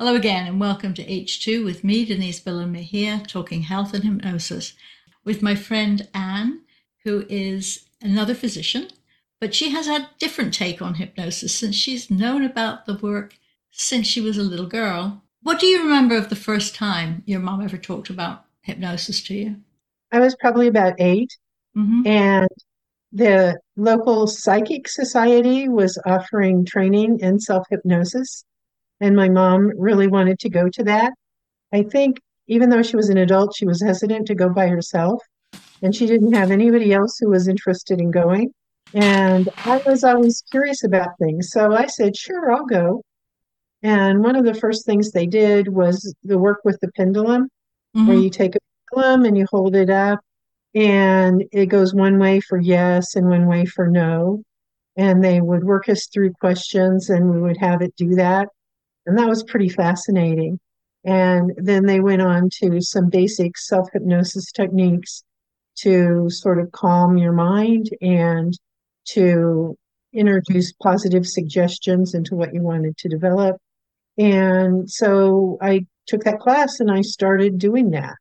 Hello again, and welcome to H2 with me, Denise Billen-Mejia, talking health and hypnosis with my friend Ann, who is another physician, but she has a different take on hypnosis since she's known about the work since she was a little girl. What do you remember of the first time your mom ever talked about hypnosis to you? I was probably about 8 Mm-hmm. and the local psychic society was offering training in self hypnosis and my mom really wanted to go to that. I think even though she was an adult, she was hesitant to go by herself, and she didn't have anybody else who was interested in going. And I was always curious about things, so I said, "Sure, I'll go." And one of the first things they did was the work with the pendulum, where Mm-hmm. you take a pendulum and you hold it up, and it goes one way for yes and one way for no. And they would work us through questions, and we would have it do that. And that was pretty fascinating. And then they went on to some basic self hypnosis techniques to sort of calm your mind and to introduce positive suggestions into what you wanted to develop. And so I took that class and I started doing that.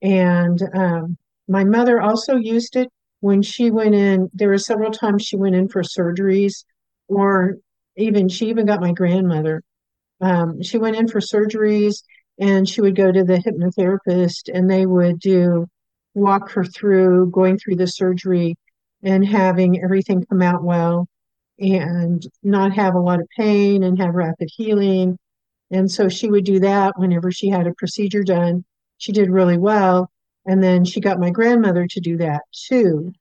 And um, my mother also used it when she went in. There were several times she went in for surgeries, or even she even got my grandmother um, she went in for surgeries and she would go to the hypnotherapist and they would do walk her through going through the surgery and having everything come out well and not have a lot of pain and have rapid healing. And so she would do that whenever she had a procedure done. She did really well. And then she got my grandmother to do that too.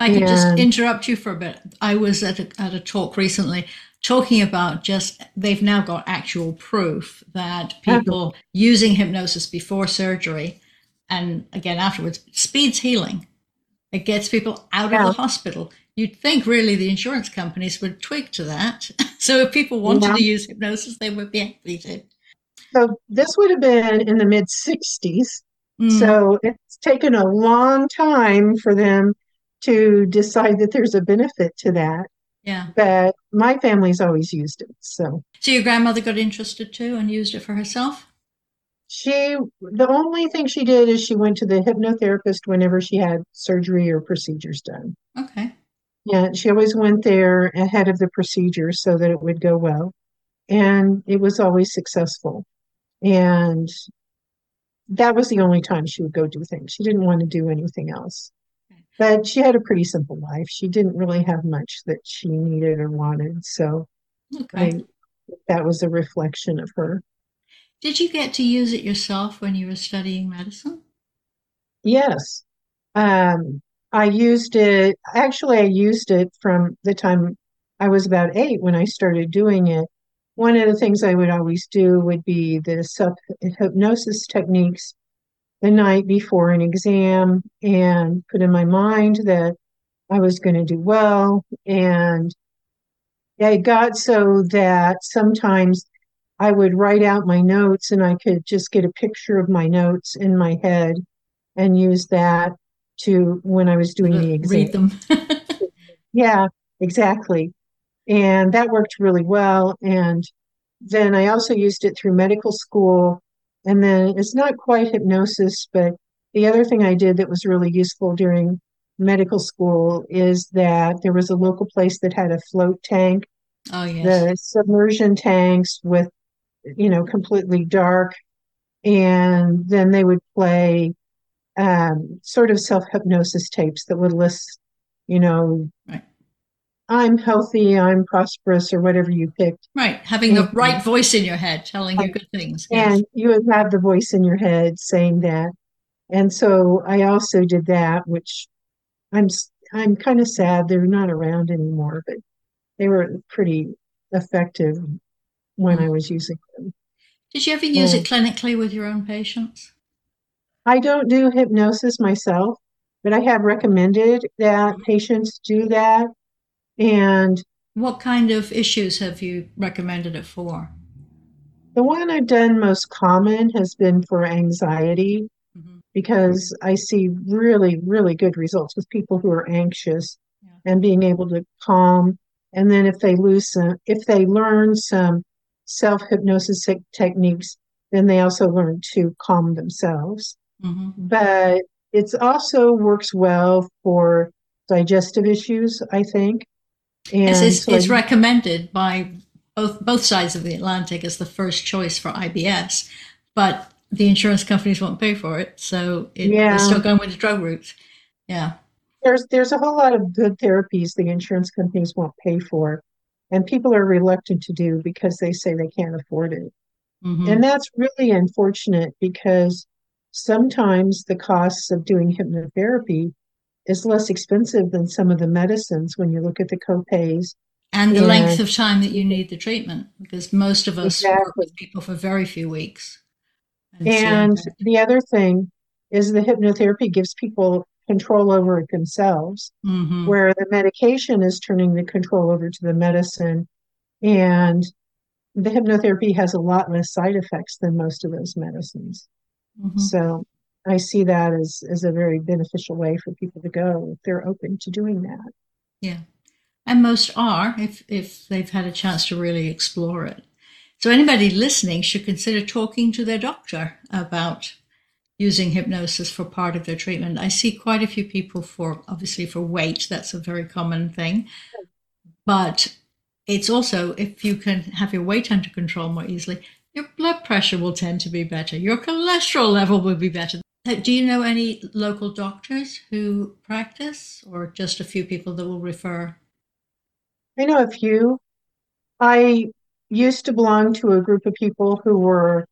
I could just interrupt you for a bit. I was at a, at a talk recently talking about just they've now got actual proof that people using hypnosis before surgery and again afterwards speeds healing. It gets people out of the hospital. You'd think really the insurance companies would twig to that. so if people wanted yeah. to use hypnosis, they would be happy to. So this would have been in the mid 60s. Mm, So it's taken a long time for them to decide that there's a benefit to that. Yeah. But my family's always used it. So So your grandmother got interested too and used it for herself? she, the only thing she did is she went to the hypnotherapist whenever she had surgery or procedures done. Okay. Yeah, she always went there ahead of the procedure so that it would go well. And it was always successful. And that was the only time she would go do things. She didn't want to do anything else. But she had a pretty simple life. She didn't really have much that she needed or wanted. So Okay. I that was a reflection of her. Did you get to use it yourself when you were studying medicine? Yes. Um, I used it, actually, I used it from the time I was about eight when I started doing it. One of the things I would always do would be the self hypnosis techniques the night before an exam and put in my mind that I was going to do well. And it got so that sometimes I would write out my notes and I could just get a picture of my notes in my head and use that to when I was doing To the exam. read them. Yeah, exactly. And that worked really well. And then I also used it through medical school. And then it's not quite hypnosis, but the other thing I did that was really useful during medical school is that there was a local place that had a float tank, oh, yes. the submersion tanks with, you know, completely dark. And then they would play um, sort of self hypnosis tapes that would list, you know, Right. I'm healthy, I'm prosperous, or whatever you picked. Right. Having the right voice in your head telling you good things. Yes. and you would have the voice in your head saying that. And so I also did that, which I'm I'm kind of sad they're not around anymore, but they were pretty effective when I Mm. was using them. Did you ever use it clinically with your own patients? I don't do hypnosis myself, but I have recommended that patients do that. And What kind of issues have you recommended it for? the one I've done most common has been for anxiety hmm because I see really, really good results with people who are anxious Yeah. and being able to calm. And then if they lose some, if they learn some self hypnosis techniques, then they also learn to calm themselves. Mm-hmm. But it also works well for digestive issues, I think. And yes, it's, so it's I, recommended by both both sides of the Atlantic as the first choice for IBS, but the insurance companies won't pay for it, so it, yeah. they're still going with the drug route. Yeah, there's there's a whole lot of good therapies the insurance companies won't pay for, and people are reluctant to do because they say they can't afford it, mm-hmm. and that's really unfortunate because sometimes the costs of doing hypnotherapy is less expensive than some of the medicines when you look at the copays and the and, length of time that you need the treatment because most of us exactly. work with people for very few weeks and, and so, the other thing is the hypnotherapy gives people control over it themselves mm-hmm. where the medication is turning the control over to the medicine and the hypnotherapy has a lot less side effects than most of those medicines mm-hmm. so I see that as, as a very beneficial way for people to go if they're open to doing that. Yeah. And most are if, if they've had a chance to really explore it. So anybody listening should consider talking to their doctor about using hypnosis for part of their treatment. I see quite a few people for obviously for weight, that's a very common thing. But it's also if you can have your weight under control more easily, your blood pressure will tend to be better. Your cholesterol level will be better. Uh, do you know any local doctors who practice, or just a few people that will refer? I know a few. I used to belong to a group of people who were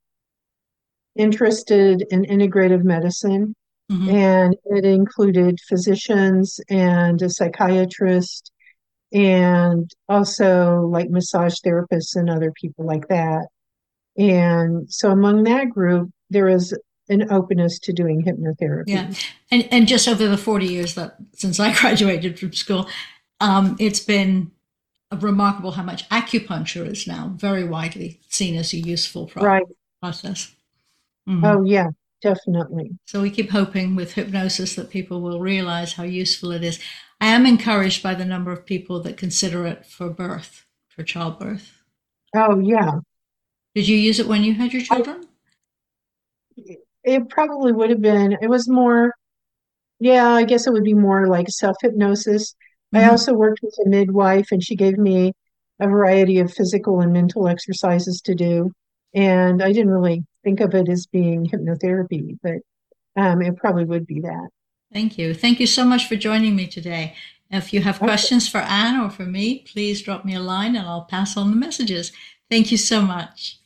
interested in integrative medicine, mm-hmm. and it included physicians and a psychiatrist, and also like massage therapists and other people like that. And so among that group, there was an openness to doing hypnotherapy. Yeah, and and just over the forty years that since I graduated from school, um, it's been remarkable how much acupuncture is now very widely seen as a useful pro- right. process. Mm-hmm. Oh yeah, definitely. So we keep hoping with hypnosis that people will realize how useful it is. I am encouraged by the number of people that consider it for birth, for childbirth. Oh yeah. Did you use it when you had your children? I, it probably would have been, it was more, yeah, I guess it would be more like self hypnosis. Mm-hmm. I also worked with a midwife and she gave me a variety of physical and mental exercises to do. And I didn't really think of it as being hypnotherapy, but um, it probably would be that. Thank you. Thank you so much for joining me today. If you have okay. questions for Ann or for me, please drop me a line and I'll pass on the messages. Thank you so much.